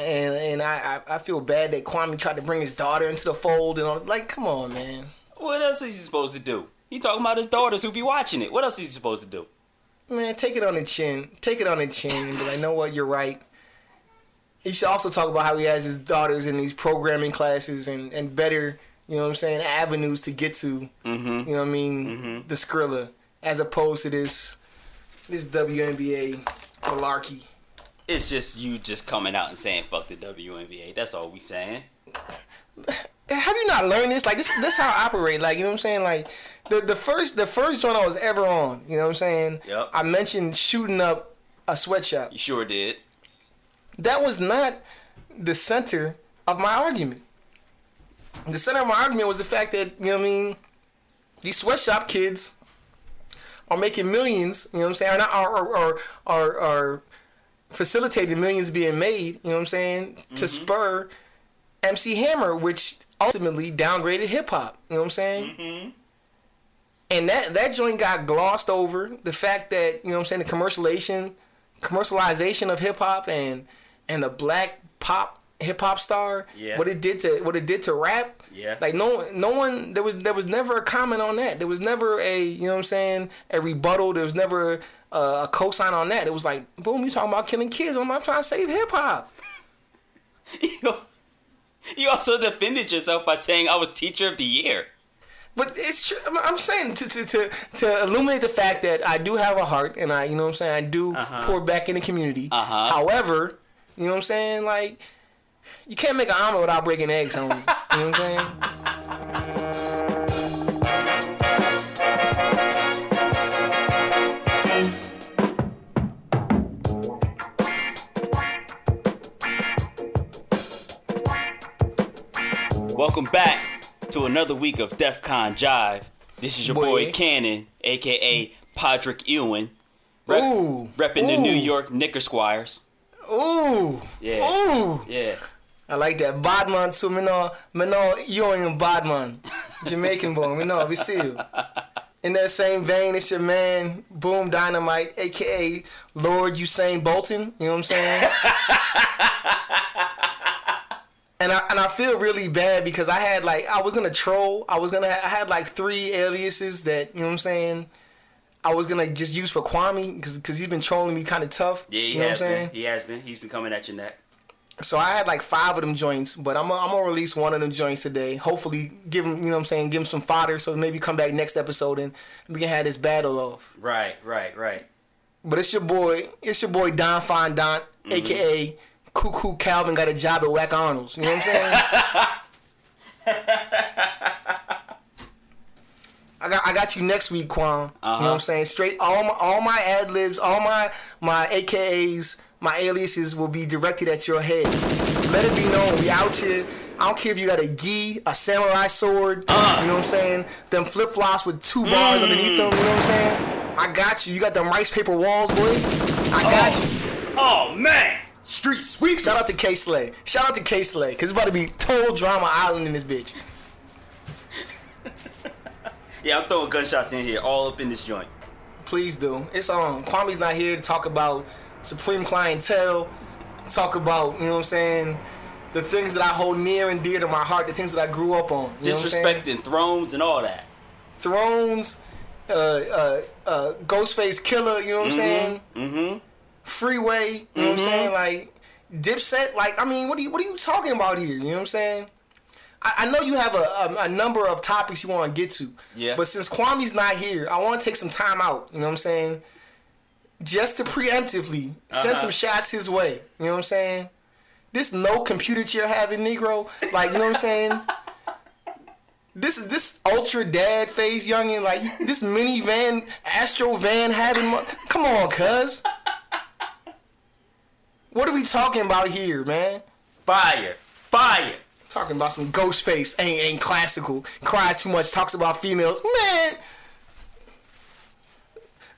and and I, I I feel bad that Kwame tried to bring his daughter into the fold and all. Like, come on, man. What else is he supposed to do? He talking about his daughters who be watching it. What else is he supposed to do? Man, take it on the chin. Take it on the chin and be like, know what, you're right. He should also talk about how he has his daughters in these programming classes and, and better, you know what I'm saying, avenues to get to, Mm-hmm. you know what I mean, the Skrilla, as opposed to this this WNBA malarkey. It's just you just coming out and saying fuck the WNBA. That's all we saying. Have you not learned this? Like this this how I operate. Like, you know what I'm saying? Like the the first the first joint I was ever on, you know what I'm saying? Yep. I mentioned shooting up a sweatshop. You sure did. that was not the center of my argument. The center of my argument was the fact that, you know what I mean, these sweatshop kids are making millions, you know what I'm saying, or, not, or, or, or, or, or facilitating millions being made, you know what I'm saying, to mm-hmm. spur MC Hammer, which ultimately downgraded hip hop, you know what I'm saying? Mm-hmm. And that, that joint got glossed over. The fact that, you know what I'm saying, the commercialization commercialization of hip hop and and the black pop hip hop star, Yeah. what it did to what it did to rap. Yeah. Like no no one there was there was never a comment on that. There was never a you know what I'm saying a rebuttal. There was never a, a cosign on that. It was like boom, you talking about killing kids? I'm, I'm trying to save hip hop. You you also defended yourself by saying I was teacher of the year. But it's true. I'm- saying to, to, to, to illuminate the fact that I do have a heart and I, you know what I'm saying, I do pour back in the community. Uh-huh. However, you know what I'm saying, like, you can't make an omelet without breaking eggs, homie. you know what I'm Welcome back to another week of DEF CON Jive. This is your boy, Boy. Cannon, aka Podrick Ewan, rep- Ooh. repping the New York Knicker Squires. Ooh. Yeah. Ooh. Yeah. I like that. Badman too. Me know, me know you ain't Badman. Jamaican born. We know. We see you. In that same vein, it's your man, Boom Dynamite, aka Lord Usain Bolton. You know what I'm saying? and I and I feel really bad because I had like I was gonna troll. I was gonna I had like three aliases that you know what I'm saying. I was gonna just use for Kwame because because he's been trolling me kind of tough. Yeah, he you know has what I'm saying? been. He has been. He's been coming at your neck. So I had like five of them joints, but I'm gonna, I'm gonna release one of them joints today. Hopefully, give him, you know what I'm saying, give him some fodder so maybe come back next episode and we can have this battle off. Right, right, right. But it's your boy, it's your boy Don Fondant, mm-hmm. aka Cuckoo Calvin got a job at Whack Arnold's. You know what I'm saying? I got I got you next week, Quan. You know what I'm uh-huh. saying? Straight all my all my ad libs, all my my AKAs, my aliases will be directed at your head. Let it be known, we out here. I don't care if you got a gi, a samurai sword, you uh. know what I'm saying? Them flip flops with two bars underneath mm. them, you know what I'm saying? I got you. You got them rice paper walls, boy. I got oh. you. Oh man! Street sweep. Shout out to Kay Slay. Shout out to Kay Slay, cause it's about to be total drama island in this bitch. Yeah, I'm throwing gunshots in here, all up in this joint. Please do. It's um Kwame's not here to talk about supreme clientele, talk about, you know what I'm saying, the things that I hold near and dear to my heart, the things that I grew up on. You know what I'm? Disrespecting thrones and all that. Thrones, uh, uh, uh, Ghostface Killah, you know what I'm saying? Mm-hmm. Freeway, you know what I'm saying? Like Dipset, like I mean, what are you what are you talking about here? You know what I'm saying? I, I know you have a, a, a number of topics you want to get to. Yeah. But since Kwame's not here, I want to take some time out. You know what I'm saying? Just to preemptively send Uh-huh. some shots his way. You know what I'm saying? This no computer chair having Negro, like you know what I'm saying? This this ultra dad phase youngin, like this minivan Astro van having. Come on, cuz. What are we talking about here, man? Fire! Fire! Talking about some Ghostface ain't ain't classical. Cries too much. Talks about females. Man,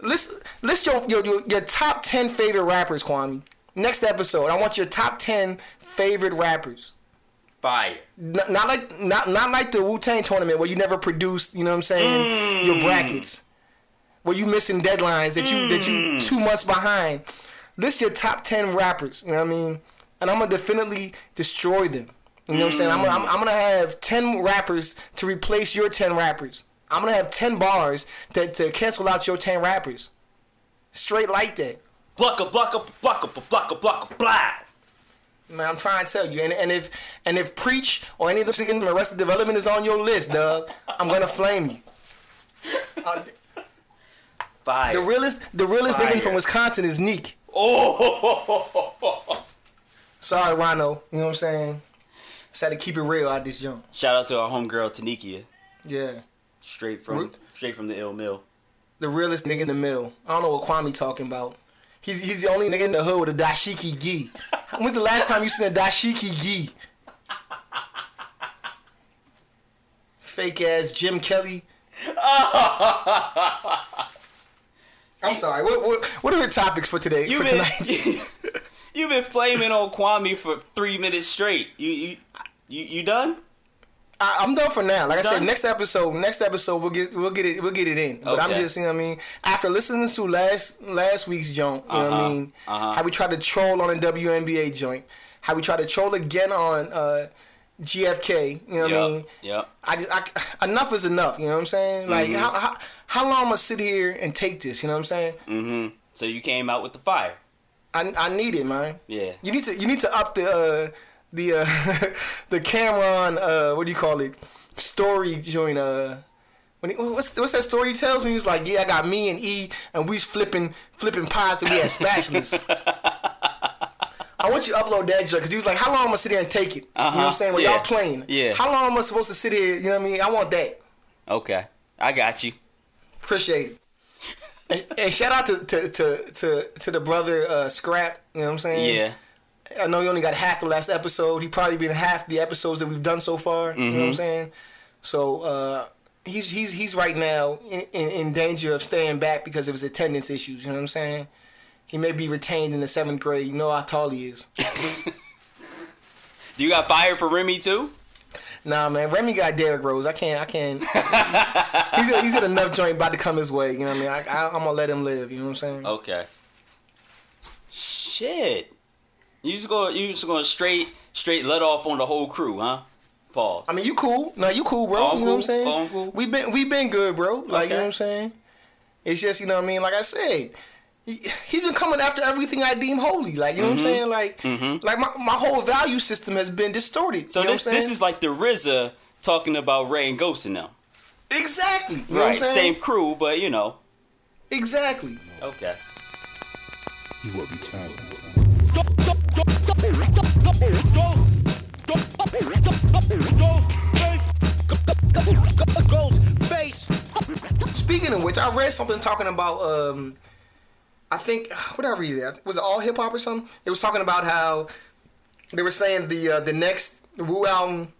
list list your your, your, your top ten favorite rappers, Kwame. Next episode, I want your top ten favorite rappers. Fire! N- not like not not like the Wu Tang tournament where you never produced. You know what I'm saying? Your mm. brackets. Where you missing deadlines that you that you mm. two months behind. List your top ten rappers. You know what I mean? and I'm gonna definitely destroy them. You know what I'm saying? I'm, gonna- I'm, I'm gonna have ten rappers to replace your ten rappers. I'm gonna have ten bars to, to cancel out your ten rappers. Straight like that. Blucka, blucka, blucka, blucka, blucka, blah. Man, I'm trying to tell you. And, and if and if preach or any of the in Arrested Development is on your list, dog, I'm gonna flame you. Uh, Fire. the realest, the realest nigga from Wisconsin is Neek. Oh. Sorry, Rhino. You know what I'm saying? Just had to keep it real out this jump. Shout out to our homegirl Tanikia, Yeah. straight from Ru- straight from the ill mill. The realest nigga in the mill. I don't know what Kwame talking about. He's he's the only nigga in the hood with a dashiki gi. When's the last time you seen a dashiki gi? Fake ass Jim Kelly. I'm sorry. What, what what are the topics for today? You for been tonight? you've been flaming on Kwame for three minutes straight. You you you, you done? I, I'm done for now. Like I said, next episode, next episode we'll get we'll get it we'll get it in. But I'm just you know what I mean. After listening to last last week's joint, you know what I Uh-huh, mean. uh-huh. How we tried to troll on a WNBA joint. How we tried to troll again on uh, GFK. You know what I mean. Yep. I just I, enough is enough. You know what I'm saying? Like Mm-hmm. how, how how long am I sit here and take this? You know what I'm saying? Mm-hmm. So you came out with the fire. I I need it, man. Yeah. You need to you need to up the uh, the uh, the Cameron uh, what do you call it story joint uh when he, what's what's that story he tells when he was like yeah I got me and E and we was flipping flipping pies and we had spatulas. I want you to upload that joint because he was like how long am I sit here and take it? You know what Uh-huh, I'm saying? When yeah, y'all playing? yeah. How long am I supposed to sit here? You know what I mean? I want that. Okay. I got you. Appreciate it. and, and shout out to to to to, to the brother uh, Scrap. You know what I'm saying? Yeah. I know he only got half the last episode. He probably been half the episodes that we've done so far. You know what I'm saying? So uh, he's he's he's right now in, in, in danger of staying back because of his attendance issues. You know what I'm saying? He may be retained in the seventh grade. You know how tall he is. You got fired for Remy too? nah, man. Remy got Derrick Rose. I can't. I can't. he's, he's got enough joint about to come his way. You know what I mean? I, I, I'm gonna let him live. You know what I'm saying? Okay. Shit. You just go. You just going straight, straight let off on the whole crew, huh? Pause. I mean, you cool. No, you cool, bro. Oh, you know what I'm saying? Oh, cool. We been we been good, bro. Like you know what I'm saying? It's just you know what I mean. Like I said, he, he been coming after everything I deem holy. Like you know Mm-hmm. what I'm saying? Like like my, my whole value system has been distorted. so you know this what I'm this is like the RZA talking about Ray and Ghost and them. exactly you know right. what I'm saying? Same crew, but you know. Exactly. Okay. You will return. Speaking of which, I read something talking about um, I think what did I read that was it all hip hop or something? It was talking about how they were saying the uh, the next Wu album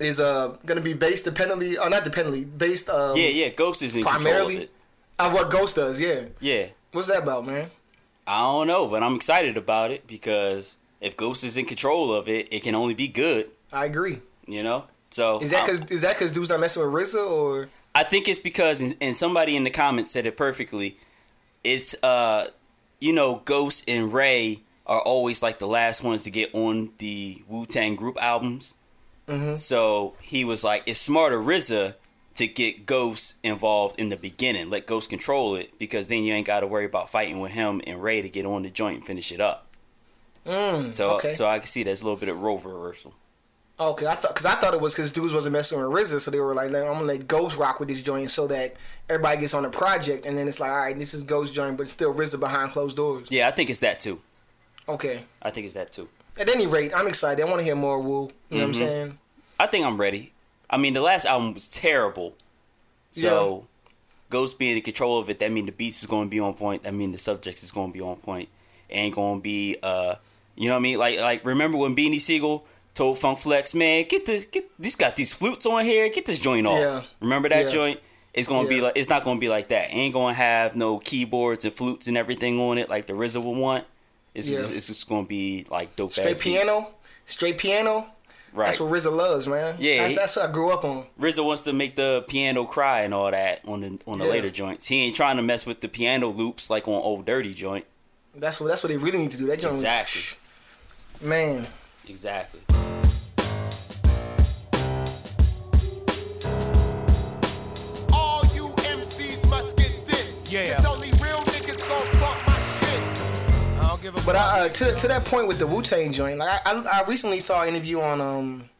is uh gonna be based dependently, or not dependently, based um, Yeah, yeah. Ghost is in control of primarily it. of what Ghost does. Yeah, Yeah. what's that about, man? I don't know, but I'm excited about it because if Ghost is in control of it, it can only be good. I agree. You know. So Is that because is that because dude's not messing with RZA or I think it's because, and- and somebody in the comments said it perfectly. It's uh, you know, Ghost and Ray are always like the last ones to get on the Wu Tang group albums. So he was like, it's smarter RZA to get Ghost involved in the beginning, let Ghost control it, because then you ain't got to worry about fighting with him and Ray to get on the joint and finish it up. mm, So, okay? so I can see there's a little bit of role reversal. Okay, I thought because I thought it was because dudes wasn't messing with RZA, so they were like, "I'm gonna let Ghost rock with this joint so that everybody gets on the project." And then it's like, "All right, this is Ghost joint, but it's still RZA behind closed doors." Yeah, I think it's that too. Okay. I think it's that too. At any rate, I'm excited. I want to hear more Wu. You know what I'm Mhm. saying? I think I'm ready. I mean, the last album was terrible. So, Ghost being in control of it, that means the beats is going to be on point. That mean the subjects is going to be on point. It ain't going to be, uh, you know what I mean? Like, like remember when Beanie Sigel told Funk Flex, man, get this, get this got these flutes on here, get this joint off. Yeah. Remember that Yeah. joint? It's gonna be like it's not gonna be like that. It ain't gonna have no keyboards and flutes and everything on it like the RZA would want. It's Yeah. just, it's just gonna be like dope Straight ass beats. piano, straight piano. Right. That's what RZA loves, man. Yeah, that's, he- that's what I grew up on. RZA wants to make the piano cry and all that on the on the Yeah. later joints. He ain't trying to mess with the piano loops like on Old Dirty joint. That's what that's what they really need to do. That joint Exactly. was Man, Exactly. Yeah. It's only real niggas gon' bump my shit. I don't give a but fuck. I, uh, to to that point with the Wu Tang joint, like I, I I recently saw an interview on um,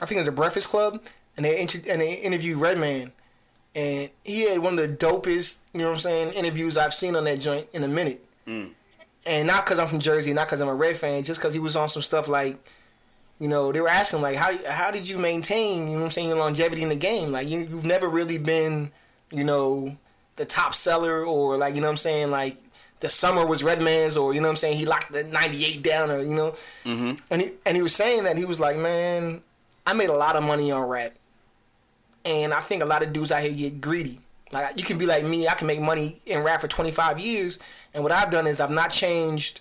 I think it was the Breakfast Club, and they intro- and they interviewed Redman, and he had one of the dopest, you know what I'm saying, interviews I've seen on that joint in a minute. And not because I'm from Jersey, not because I'm a Red fan, just because he was on some stuff like, you know, they were asking like, how how did you maintain, you know what I'm saying, your longevity in the game? Like you you've never really been, you know, the top seller or like you know what I'm saying, like the summer was Redman's or you know what I'm saying, he locked the 98 down or you know, mm-hmm. and he and he was saying that he was like, man, I made a lot of money on rap, and I think a lot of dudes out here get greedy. Like you can be like me, I can make money in rap for 25 years, and what I've done is I've not changed,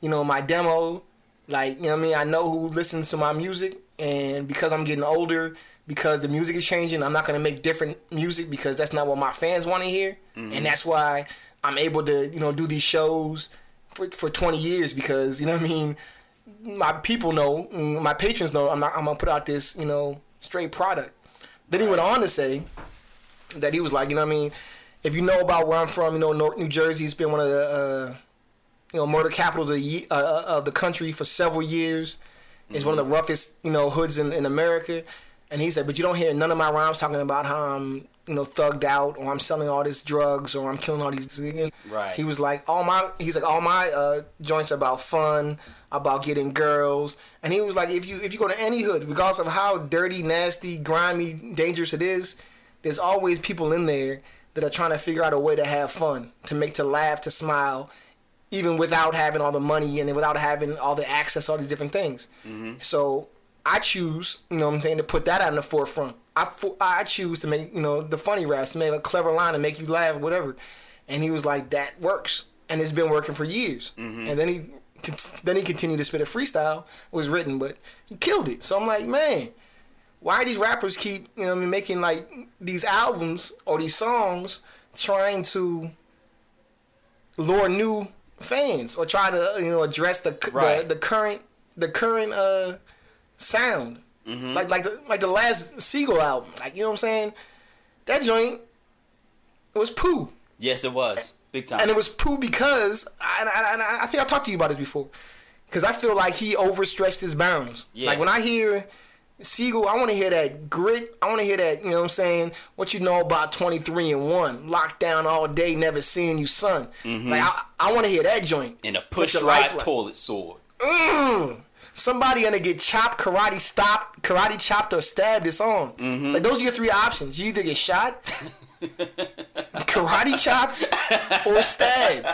you know, my demo. Like you know what I mean, I know who listens to my music, and because I'm getting older, because the music is changing, I'm not gonna make different music because that's not what my fans want to hear, and that's why I'm able to you know do these shows for for 20 years because you know what I mean. My people know, mm, my patrons know. I'm not. I'm gonna put out this you know straight product. Then he went on to say that he was like, you know what I mean? If you know about where I'm from, you know, North New Jersey has been one of the, uh, you know, murder capitals of the, uh, of the country for several years. It's one of the roughest, you know, hoods in, in America. And he said, but you don't hear none of my rhymes talking about how I'm, you know, thugged out or I'm selling all this drugs or I'm killing all these niggas. Right. He was like, all my, he's like, all my uh, joints are about fun, about getting girls. And he was like, if you if you go to any hood, regardless of how dirty, nasty, grimy, dangerous it is, there's always people in there that are trying to figure out a way to have fun, to make, to laugh, to smile, even without having all the money and without having all the access, all these different things. So I choose, you know what I'm saying, to put that out in the forefront. I, fo- I choose to make, you know, the funny raps, make a clever line and make you laugh, whatever. And he was like, that works. And it's been working for years. And then he then he continued to spit a freestyle, was written, but he killed it. So I'm like, man, why these rappers keep you know what I mean, making like these albums or these songs trying to lure new fans or try to you know address the Right. the, the current the current uh sound like like the like the last Sigel album like you know what I'm saying that joint was poo Yes, it was big time. and it was poo because I, I, I, I think I talked to you about this before because I feel like he overstretched his bounds. Yeah. Like when I hear Sigel, I want to hear that grit. I want to hear that you know what I'm saying. What you know about 23 and one, locked down all day, never seeing you, son. Like I, I want to hear that joint. and a push lifeline. toilet sword. Mm. Somebody gonna get chopped, karate stopped, karate chopped, or stabbed. It's on. Mm-hmm. Like those are your three options. You either get shot, karate chopped, or stabbed.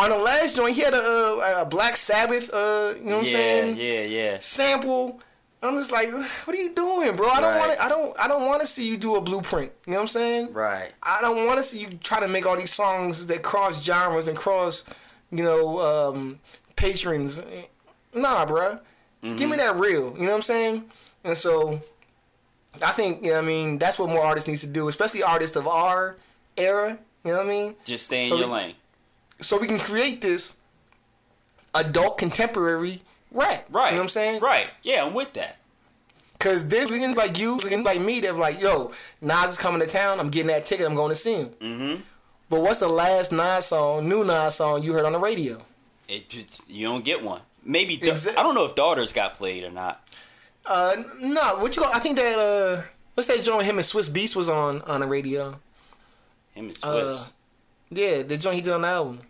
On the last joint, he had a, uh, a Black Sabbath, uh, you know what I'm saying, yeah, yeah. sample. I'm just like, what are you doing, bro? I don't Right. want to. I don't. I don't want to see you do a blueprint. You know what I'm saying? Right. I don't want to see you try to make all these songs that cross genres and cross, you know, um, patrons. Nah, bruh. Give me that real. You know what I'm saying? And so, I think you know what I mean that's what more artists needs to do, especially artists of our era. You know what I mean? Just stay in So your we- lane. So we can create this adult contemporary rap. Right. You know what I'm saying? Right. Yeah, I'm with that. Cause there's niggas like you, niggas like me, that like, yo, Nas is coming to town. I'm getting that ticket. I'm going to see him. Mm-hmm. But what's the last Nas song, new Nas song you heard on the radio? It just, you don't get one. Maybe da- Exa- I don't know if daughters got played or not. Uh, no, what you? Go, I think that uh, what's that joint? Him and Swizz Beatz was on on the radio. Him and Uh, Swiss. Yeah, the joint he did on the album.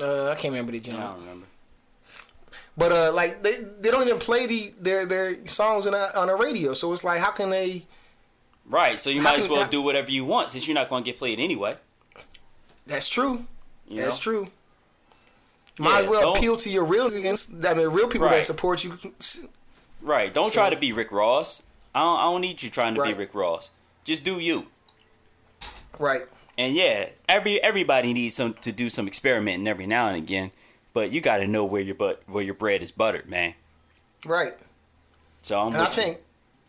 Uh, I can't remember the joint. I don't remember. But uh, like they they don't even play the their their songs on the, on the radio. So it's like, how can they? Right. So you might as well do whatever you want since you're not going to get played anyway. That's true. You That's know? true. Might as well appeal to your real against. I mean, real people that support you. Right. Don't try to be Rick Ross. I don't, I don't need you trying to Right. be Rick Ross. Just do you. Right. And yeah, every everybody needs some to do some experimenting every now and again. But you got to know where your but where your bread is buttered, man. Right. So I'm And I with you. think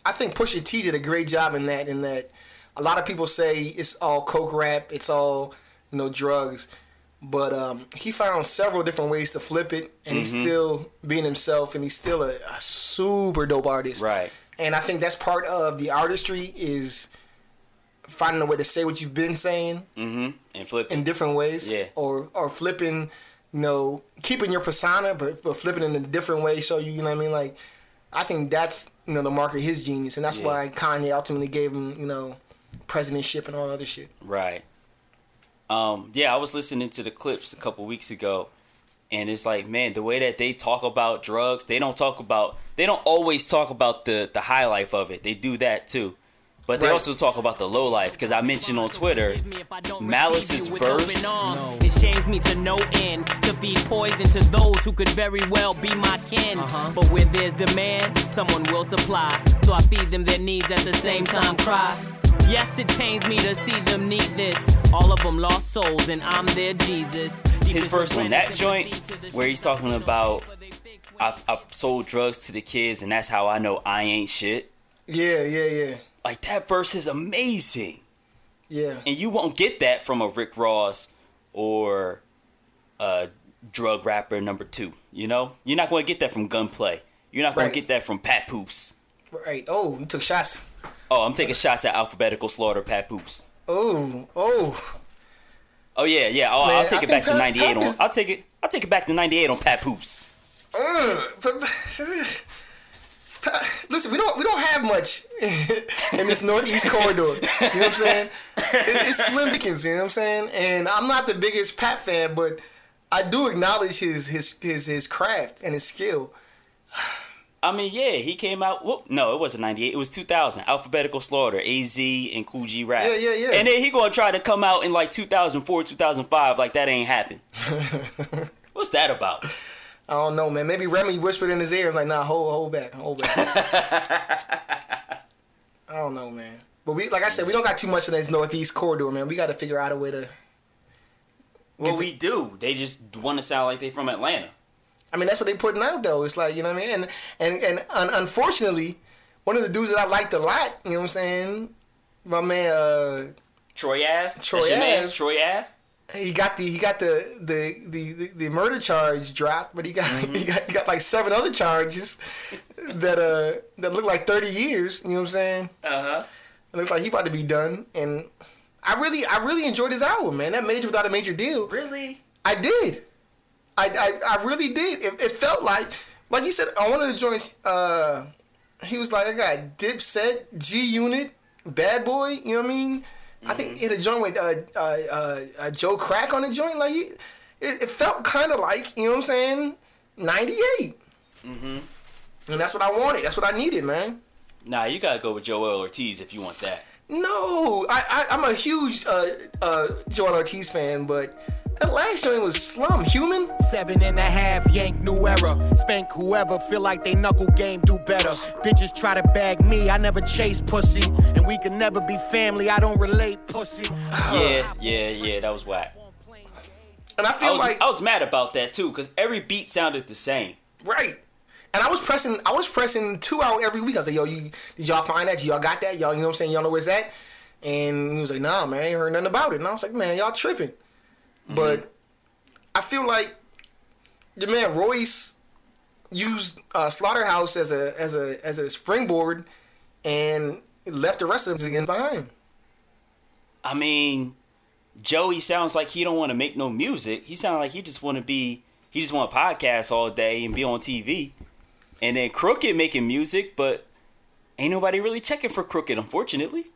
I think Pusha T did a great job in that. In that, a lot of people say it's all coke rap, it's all you know drugs, But um, he found several different ways to flip it, and he's Mm-hmm. still being himself, and he's still a, a super dope artist. Right. And I think that's part of the artistry is finding a way to say what you've been saying Mm-hmm. And flip. in different ways. Yeah. Or or flipping, you know, keeping your persona, but but flipping it in a different way. So you, you know what I mean? Like, I think that's you know the mark of his genius, and that's Yeah. why Kanye ultimately gave him you know presidentship and all other shit. Right. Um, yeah, I was listening to the clips a couple weeks ago, and it's like, man, the way that they talk about drugs, they don't talk about, they don't always talk about the the high life of it. They do that too, but they Right. also talk about the low life. Because I mentioned on Twitter, Malice's verse. It shames me to no end to feed poison to those who could very well be my kin. huh But where there's demand, someone will supply. So I feed them their needs at the same time cry. Yes, it pains me to see them need this. All of them lost souls, and I'm their Jesus. His verse on that joint, where he's talking about, I, I sold drugs to the kids, and that's how I know I ain't shit. Yeah, yeah, yeah, Like that verse is amazing. yeah. and you won't get that from a Rick Ross or a drug rapper number two. You know, you're not going to get that from Gunplay. You're not going Right. to get that from Papoose. Right. Oh, you took shots. Oh, I'm taking shots at alphabetical slaughter, Papoose. Oh, oh. Oh yeah, yeah. Oh, Man, I'll take I it back think to '98 Pat on. is- I'll take it. I'll take it back to '98 on Papoose. Ugh. Listen, we don't we don't have much in this northeast corridor. You know what I'm saying? It, it's Slim Dickens. You know what I'm saying? And I'm not the biggest Pat fan, but I do acknowledge his his his his craft and his skill. I mean, yeah, he came out. Whoop, no, it wasn't '98. It was 2000. Alphabetical slaughter, Az and Kool G Rap. Yeah, yeah, yeah. And then he gonna try to come out in like 2004, 2005, like that ain't happened. What's that about? I don't know, man. Maybe Remy whispered in his ear, like, "Nah, hold hold back, hold back." I don't know, man. But we, like I said, we don't got too much in this northeast corridor, man. We got to figure out a way to. Well, we do. They just want to sound like they from Atlanta. I mean, that's what they putting out though. It's like you know what I mean. And and and un- unfortunately, one of the dudes that I liked a lot, you know what I'm saying, my man, uh, Troy Ave. Troy Ave. Troy Ave. he got the he got the the the, the, the murder charge dropped, but he got he got he got like seven other charges that uh that look like 30 years. You know what I'm saying? Uh huh. It looks like he about to be done, and I really I really enjoyed his album, man. That major without a major deal. Really? I did. I, I, I really did. It, it felt like, like he said on one of the joints, uh, he was like, I got Dipset, G Unit, Bad Boy. You know what I mean? I think he had a joint with uh, uh, uh, uh, Joe Crack on the joint. Like he, it, it felt kind of like you know what I'm saying, '98. Mm-hmm. And that's what I wanted. That's what I needed, man. Nah, you gotta go with Joel Ortiz if you want that. No, I, I I'm a huge uh, uh, Joel Ortiz fan, but that last joint was slum. Human. Seven and a half, yank new era. Spank whoever, feel like they knuckle game do better. Bitches try to bag me, I never chase pussy. And we can never be family, I don't relate pussy. Yeah, yeah, yeah. That was whack. And I I feel was like I was mad about that too because every beat sounded the same. Right. And I was pressing I was pressing two out every week. I was like, yo, you did y'all find that? Y'all got that? Y'all, you know what I'm saying? Y'all know where's that? And he was like, nah, man, I ain't heard nothing about it. And I was like, man, y'all tripping. But I feel like the man Royce used uh, Slaughterhouse as a as a as a springboard and left the rest of them again behind. I mean, Joey sounds like he don't want to make no music. He sounds like he just want to be. He just want to podcast all day and be on TV. And then Crooked making music, but ain't nobody really checking for Crooked, unfortunately.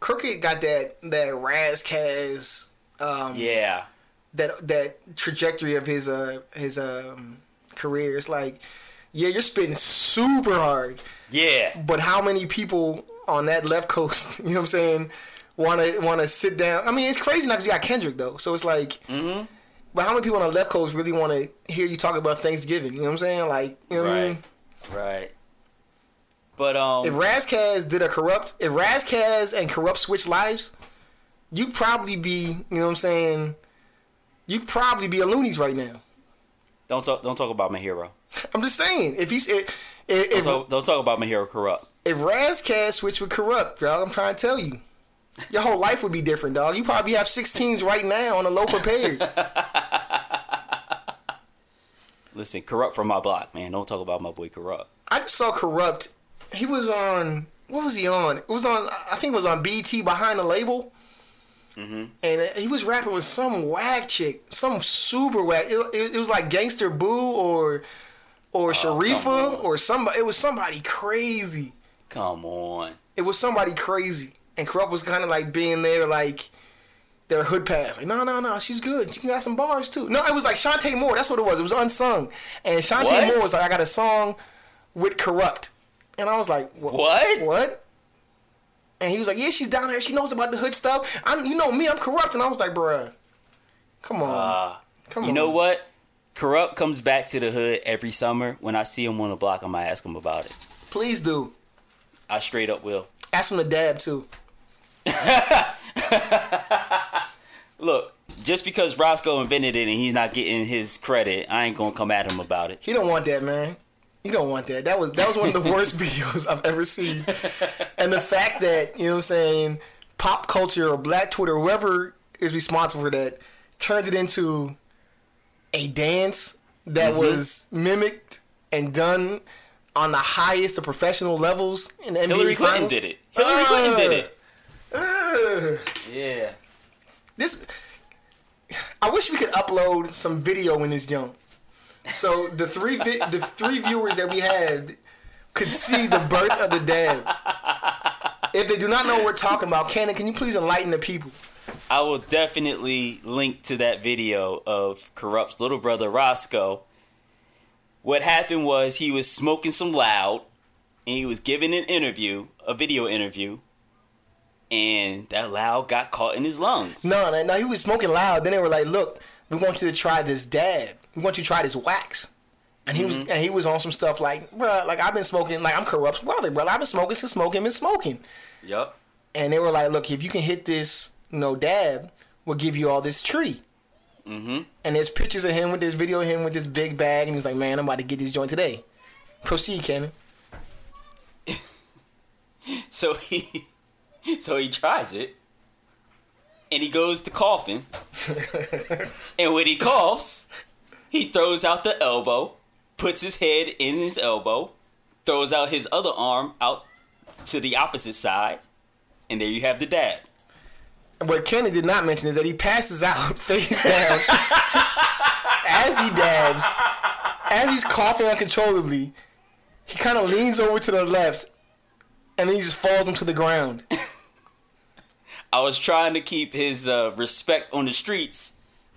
Crooked got that that Ras Kass um, Yeah. That that trajectory of his uh his um career. It's like, yeah, you're spitting super hard, Yeah. but how many people on that left coast, you know what I'm saying, want to want to sit down? I mean, it's crazy now because you got Kendrick though, so it's like, Mm-hmm. but how many people on the left coast really want to hear you talk about Thanksgiving? You know what I'm saying? Like, you know what I mean? Right. Right. But um If Ras Kass did a Kurupt, if Ras Kass and Kurupt switch lives, you'd probably be, you know what I'm saying? You'd probably be a loonies right now. don't talk don't talk about my hero. I'm just saying, if he's if if, Don't talk, don't talk about my hero Kurupt. if Ras Kass switch with Kurupt, bro, I'm trying to tell you. Your whole life would be different, dog. You probably have 16s right now on a low prepared. Listen, Kurupt from my block, man. Don't talk about my boy Kurupt. I just saw Kurupt. He was on. What was he on? It was on. I think it was on BT behind the label. Mm-hmm. And he was rapping with some whack chick, some super whack. It, it, it was like Gangsta Boo or or oh, Sharifa or somebody. It was somebody crazy. Come on. It was somebody crazy. And Kurupt was kind of like being there, like their hood pass. Like, no, no, no, she's good. She got some bars too. No, it was like Chanté Moore. That's what it was. It was unsung. And Shantae What? Moore was like, I got a song with Kurupt. And I was like, "Wha- What? What? And he was like, yeah, she's down there. She knows about the hood stuff. I'm, you know me, I'm Kurupt. And I was like, bruh, come on. Uh, come You on. know what? Kurupt comes back to the hood every summer. When I see him on the block, I might ask him about it. Please do. I straight up will. Ask him to dab too. Look, just because Roscoe invented it and he's not getting his credit, I ain't gonna come at him about it. He don't want that, man. He don't want that. That was that was one of the worst videos I've ever seen. And the fact that, you know what I'm saying, pop culture or black Twitter, whoever is responsible for that, turned it into a dance that mm-hmm. was mimicked and done on the highest of professional levels in the NBA Hillary Clinton finals. did it. Hillary Clinton did it. Ugh. Yeah. this I wish we could upload some video in this jump. So the three vi- the three viewers that we had could see the birth of the dab. If they do not know what we're talking about, Cannon, can you please enlighten the people? I will definitely link to that video of Kurupt's little brother Roscoe. What happened was he was smoking some loud and he was giving an interview, a video interview, and that loud got caught in his lungs. No, no, no, he was smoking loud. Then they were like, "Look, we want you to try this dab. We want you to try this wax." And he was and he was on some stuff like, "Bro, like I've been smoking, like I'm Kurupt brother, brother. I've been smoking since smoking been smoking." Yep. and they were like, "Look, if you can hit this, you know, dab, we'll give you all this tree." Mm-hmm. And there's pictures of him with this video of him with this big bag, and he's like, "Man, I'm about to get this joint today." Proceed, Cannon. So he so he tries it and he goes to coughing. and when he coughs, he throws out the elbow, puts his head in his elbow, throws out his other arm out to the opposite side, and there you have the dab. What Kenny did not mention is that he passes out face down as he dabs, as he's coughing uncontrollably. He kind of leans over to the left, and then he just falls into the ground. I was trying to keep his uh, respect on the streets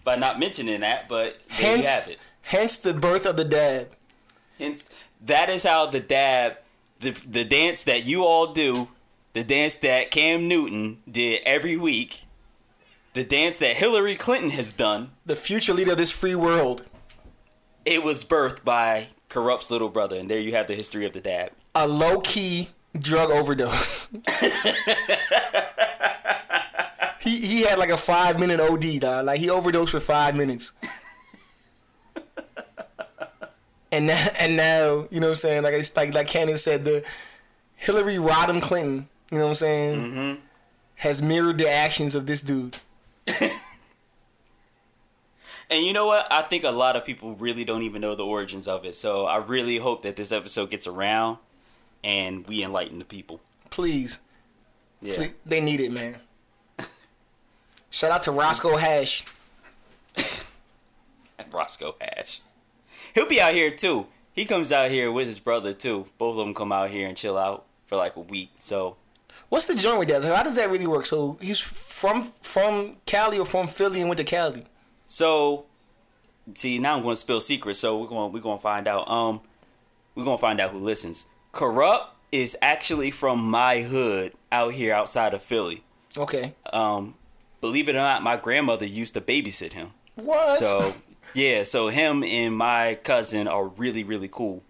by not mentioning that, but there you have Hence, it. hence the birth of the dab. Hence, that is how the dab, the the dance that you all do, the dance that Cam Newton did every week, the dance that Hillary Clinton has done, The future leader of this free world. it was birthed by Kurupt's little brother, and there you have the history of the dab. a low key drug overdose. he he had like a five minute OD, dog. Like he overdosed for five minutes. and now, and now, you know what I'm saying? Like it's like like Cannon said, the Hillary Rodham Clinton, you know what I'm saying, mm-hmm. has mirrored the actions of this dude. And you know what? I think a lot of people really don't even know the origins of it. So I really hope that this episode gets around and we enlighten the people. Please, Yeah. please they need it, man. Shout out to Roscoe Hash. Roscoe Hash. He'll be out here too. He comes out here with his brother too. Both of them come out here and chill out for like a week. So What's the joint with that? How does that really work? So he's from from Cali or from Philly and went to Cali. so see now I'm going to spill secrets. So we're going we're going to find out. Um, we're going to find out who listens. Kurupt is actually from my hood out here outside of Philly. Okay. Um, believe it or not, my grandmother used to babysit him. What? So yeah, so him and my cousin are really really cool.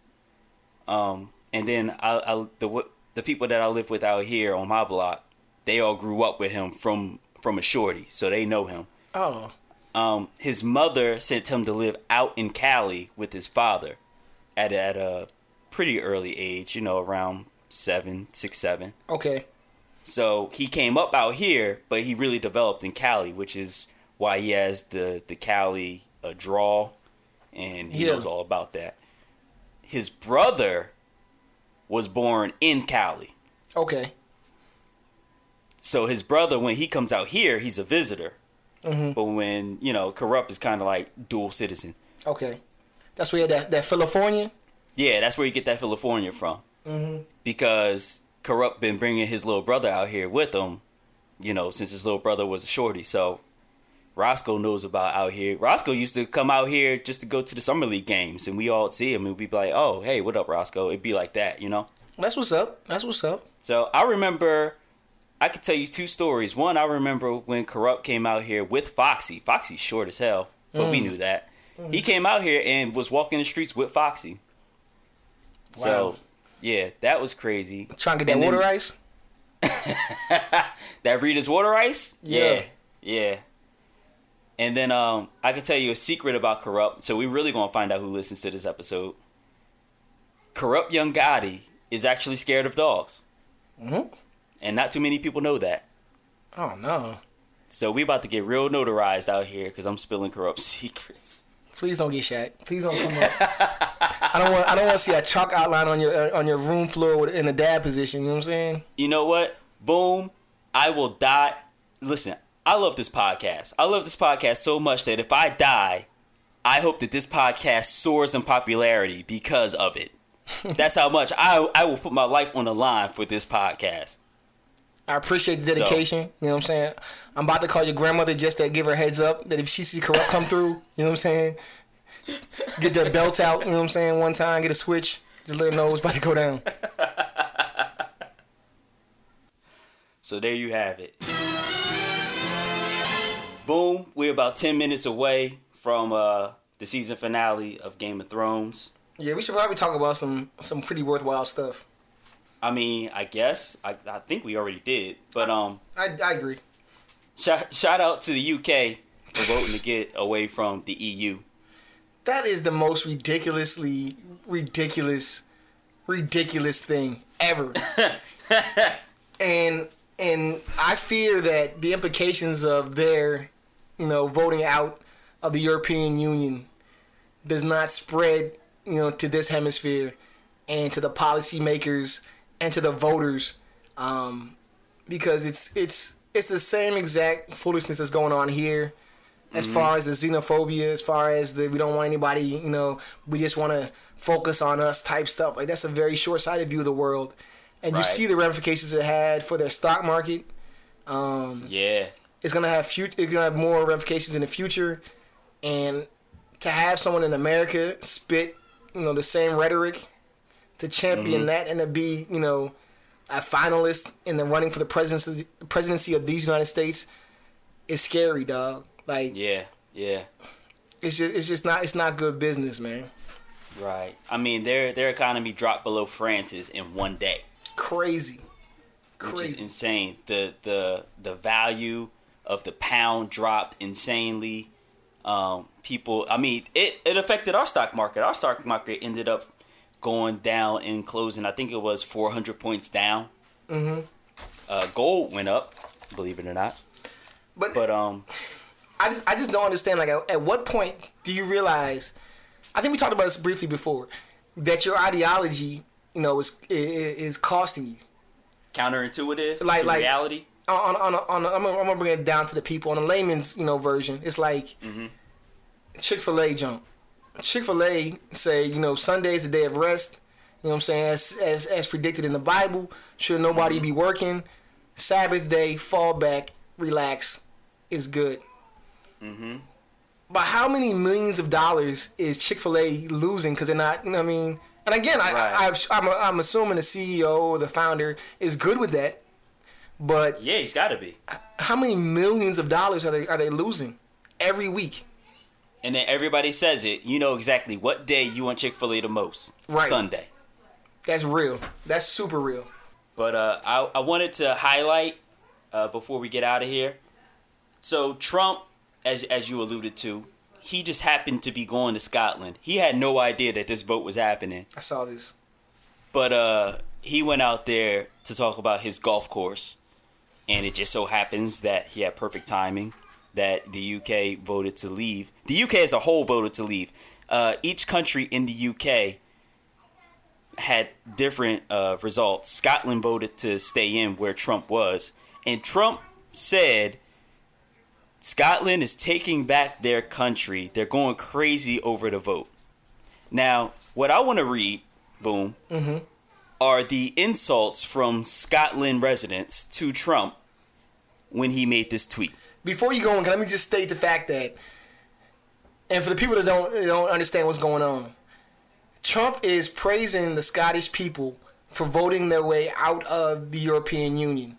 Um, and then I, I the the people that I live with out here on my block, they all grew up with him from from a shorty, so they know him. oh, Um, his mother sent him to live out in Cali with his father, at at a pretty early age, you know, around seven, six, seven. okay. So he came up out here, but he really developed in Cali, which is why he has the the Cali uh, draw, and he Yeah. knows all about that. His brother was born in Cali, Okay. so his brother, when he comes out here, he's a visitor. Mm-hmm. But when you know, Kurupt is kind of like dual citizen. Okay. That's where that that California. Yeah, that's where you get that California from. Mm-hmm. Because Kurupt been bringing his little brother out here with him, you know, since his little brother was a shorty. So Roscoe knows about out here. Roscoe used to come out here just to go to the summer league games, and we all see him, and we'd be like, "Oh, hey, what up, Roscoe?" It'd be like that, you know. That's what's up. That's what's up. So I remember, I could tell you two stories. One, I remember when Kurupt came out here with Foxy. Foxy's short as hell, but we mm. knew that. He mm. came out here and was walking the streets with Foxy. So, Wow. Yeah, that was crazy. Trying to get that And then water ice. That Rita's water ice? Yeah. yeah. Yeah. And then um, I can tell you a secret about Kurupt. So we really gonna find out who listens to this episode. Kurupt Young Gotti is actually scared of dogs, Mhm. and not too many people know that. Oh no. So we about to get real notarized out here because I'm spilling Kurupt secrets. Please don't get shot. Please don't come up. I don't want. I don't want to see a chalk outline on your uh, on your room floor in the dad position. You know what I'm saying? You know what? Boom. I will die. Listen, I love this podcast. I love this podcast so much that if I die, I hope that this podcast soars in popularity because of it. That's how much I I will put my life on the line for this podcast. I appreciate the dedication. You know what I'm saying? I'm about to call your grandmother just to give her heads up that if she see Kurupt come through, you know what I'm saying? Get the belt out, you know what I'm saying? One time, get a switch. Just let her know it's about to go down. So there you have it. Boom. We're about 10 minutes away from uh, the season finale of Game of Thrones. Yeah, we should probably talk about some some pretty worthwhile stuff. I mean, I guess I, I think we already did, but um, I, I agree. shout, shout out to the UK for voting to get away from the EU. That is the most ridiculously ridiculous, ridiculous thing ever. and and I fear that the implications of their, you know, voting out of the European Union does not spread, you know, to this hemisphere and to the policymakers and to the voters, um, because it's it's it's the same exact foolishness that's going on here as far as the xenophobia, as far as the we don't want anybody, you know, we just want to focus on us type stuff. Like that's a very short-sighted view of the world, and you see the ramifications it had for their stock market. Um, Yeah, it's gonna have fut- It's gonna have more ramifications in the future, and to have someone in America spit, you know, the same rhetoric, to champion that and to be, you know, a finalist in the running for the presidency presidency of these United States is scary, dog. Like yeah, yeah. it's just it's just not it's not good business, man. Right. I mean, their their economy dropped below France's in one day, Crazy, which is crazy. insane. The the the value of the pound dropped insanely. Um, people, I mean, it it affected our stock market. Our stock market ended up going down in closing. I think it was 400 points down. Mm-hmm. Uh, gold went up, believe it or not. But, But um, I just I just don't understand. Like, at, at what point do you realize? I think we talked about this briefly before that your ideology, you know, is is, is costing you. counterintuitive Like- to like- reality. on on on, on I'm, gonna, I'm gonna bring it down to the people on the layman's you know version. It's like Chick Fil A jump. Chick Fil A say you know Sunday is a day of rest. You know what I'm saying? As as as predicted in the Bible, should nobody be working? Sabbath day, fall back, relax, is good. Mm-hmm. But how many millions of dollars is Chick Fil A losing because they're not? You know what I mean? And again, I, Right. I, I've, I'm I'm assuming the CEO or the founder is good with that. But Yeah, he's got to be. how many millions of dollars are they are they losing every week? And then everybody says it. You know exactly what day you want Chick Fil A the most. Right. Sunday. That's real. That's super real. But uh, I, I wanted to highlight uh, before we get out of here. So Trump, as as you alluded to, he just happened to be going to Scotland. He had no idea that this vote was happening. I saw this. But uh, he went out there to talk about his golf course. and it just so happens that he had perfect timing that the UK voted to leave. The UK as a whole voted to leave. Uh, each country in the UK had different uh, results. Scotland voted to stay in where Trump was, and Trump said Scotland is taking back their country. They're going crazy over the vote. Now, what I want to read, boom, are the insults from Scotland residents to Trump when he made this tweet. Before you go on, let me just state the fact that, and for the people that don't don't understand what's going on, Trump is praising the Scottish people for voting their way out of the European Union,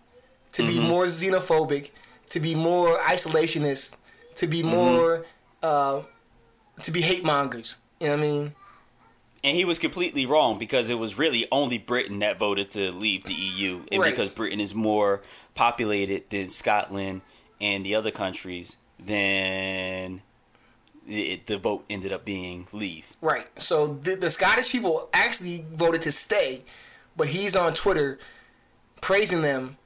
to be more xenophobic, to be more isolationist, to be more, uh, to be hate mongers. You know what I mean? And he was completely wrong because it was really only Britain that voted to leave the EU. And Right. because Britain is more populated than Scotland and the other countries, then it, the vote ended up being leave. Right. So the, the Scottish people actually voted to stay, but he's on Twitter praising them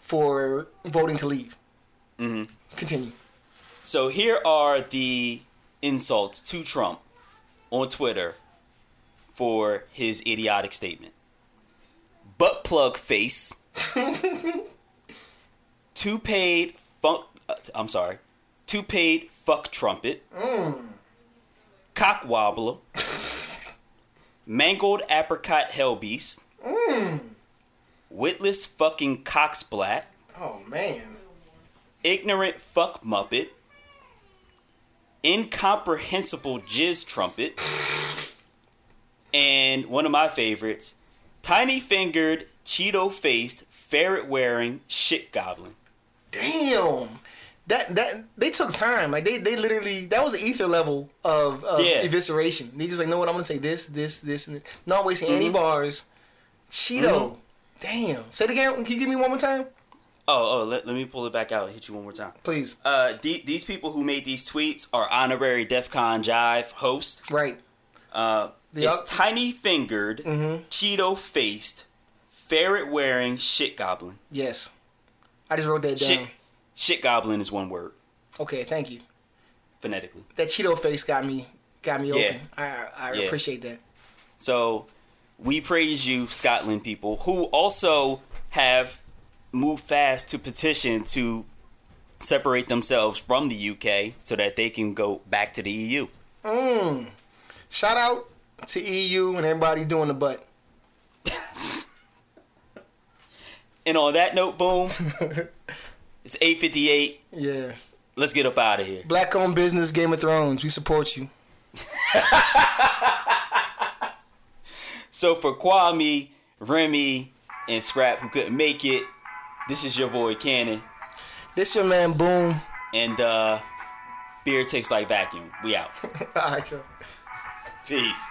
for voting to leave. Mm-hmm. Continue. So here are the insults to Trump on Twitter for his idiotic statement. Butt plug face. two paid funk. Uh, I'm sorry. Two paid fuck trumpet. Cock wobbler. mangled apricot hell hellbeast. Witless fucking cocksplat Oh man. ignorant fuck muppet, incomprehensible jizz trumpet, and one of my favorites, tiny fingered, Cheeto faced, ferret wearing shit goblin. Damn. That that they took time. Like they they literally that was an ether level of, of Yeah. evisceration. They just like, know what I'm gonna say this this this and this. not wasting any bars. Cheeto. Damn. Say it again. Can you give me one more time, Oh, oh, let, let me pull it back out and hit you one more time. please? Uh, the, these people who made these tweets are honorary DefCon Jive host. Right. Uh, The it's tiny fingered, Cheeto faced, ferret wearing shit goblin. Yes. I just wrote that down. Shit, shit goblin is one word Okay. Thank you. phonetically. That Cheeto face got me got me Yeah. open. I I Yeah. appreciate that. So we praise you, Scotland people, who also have moved fast to petition to separate themselves from the UK so that they can go back to the EU. Mm. Shout out to EU and everybody doing the butt. And on that note, boom, it's 8:58. Yeah. Let's get up out of here. Black owned business, Game of Thrones. We support you. So for Kwame, Remy, and Scrap who couldn't make it, this is your boy Cannon, This your man Boom. and uh, beer tastes like vacuum. We out. All right, y'all. Peace.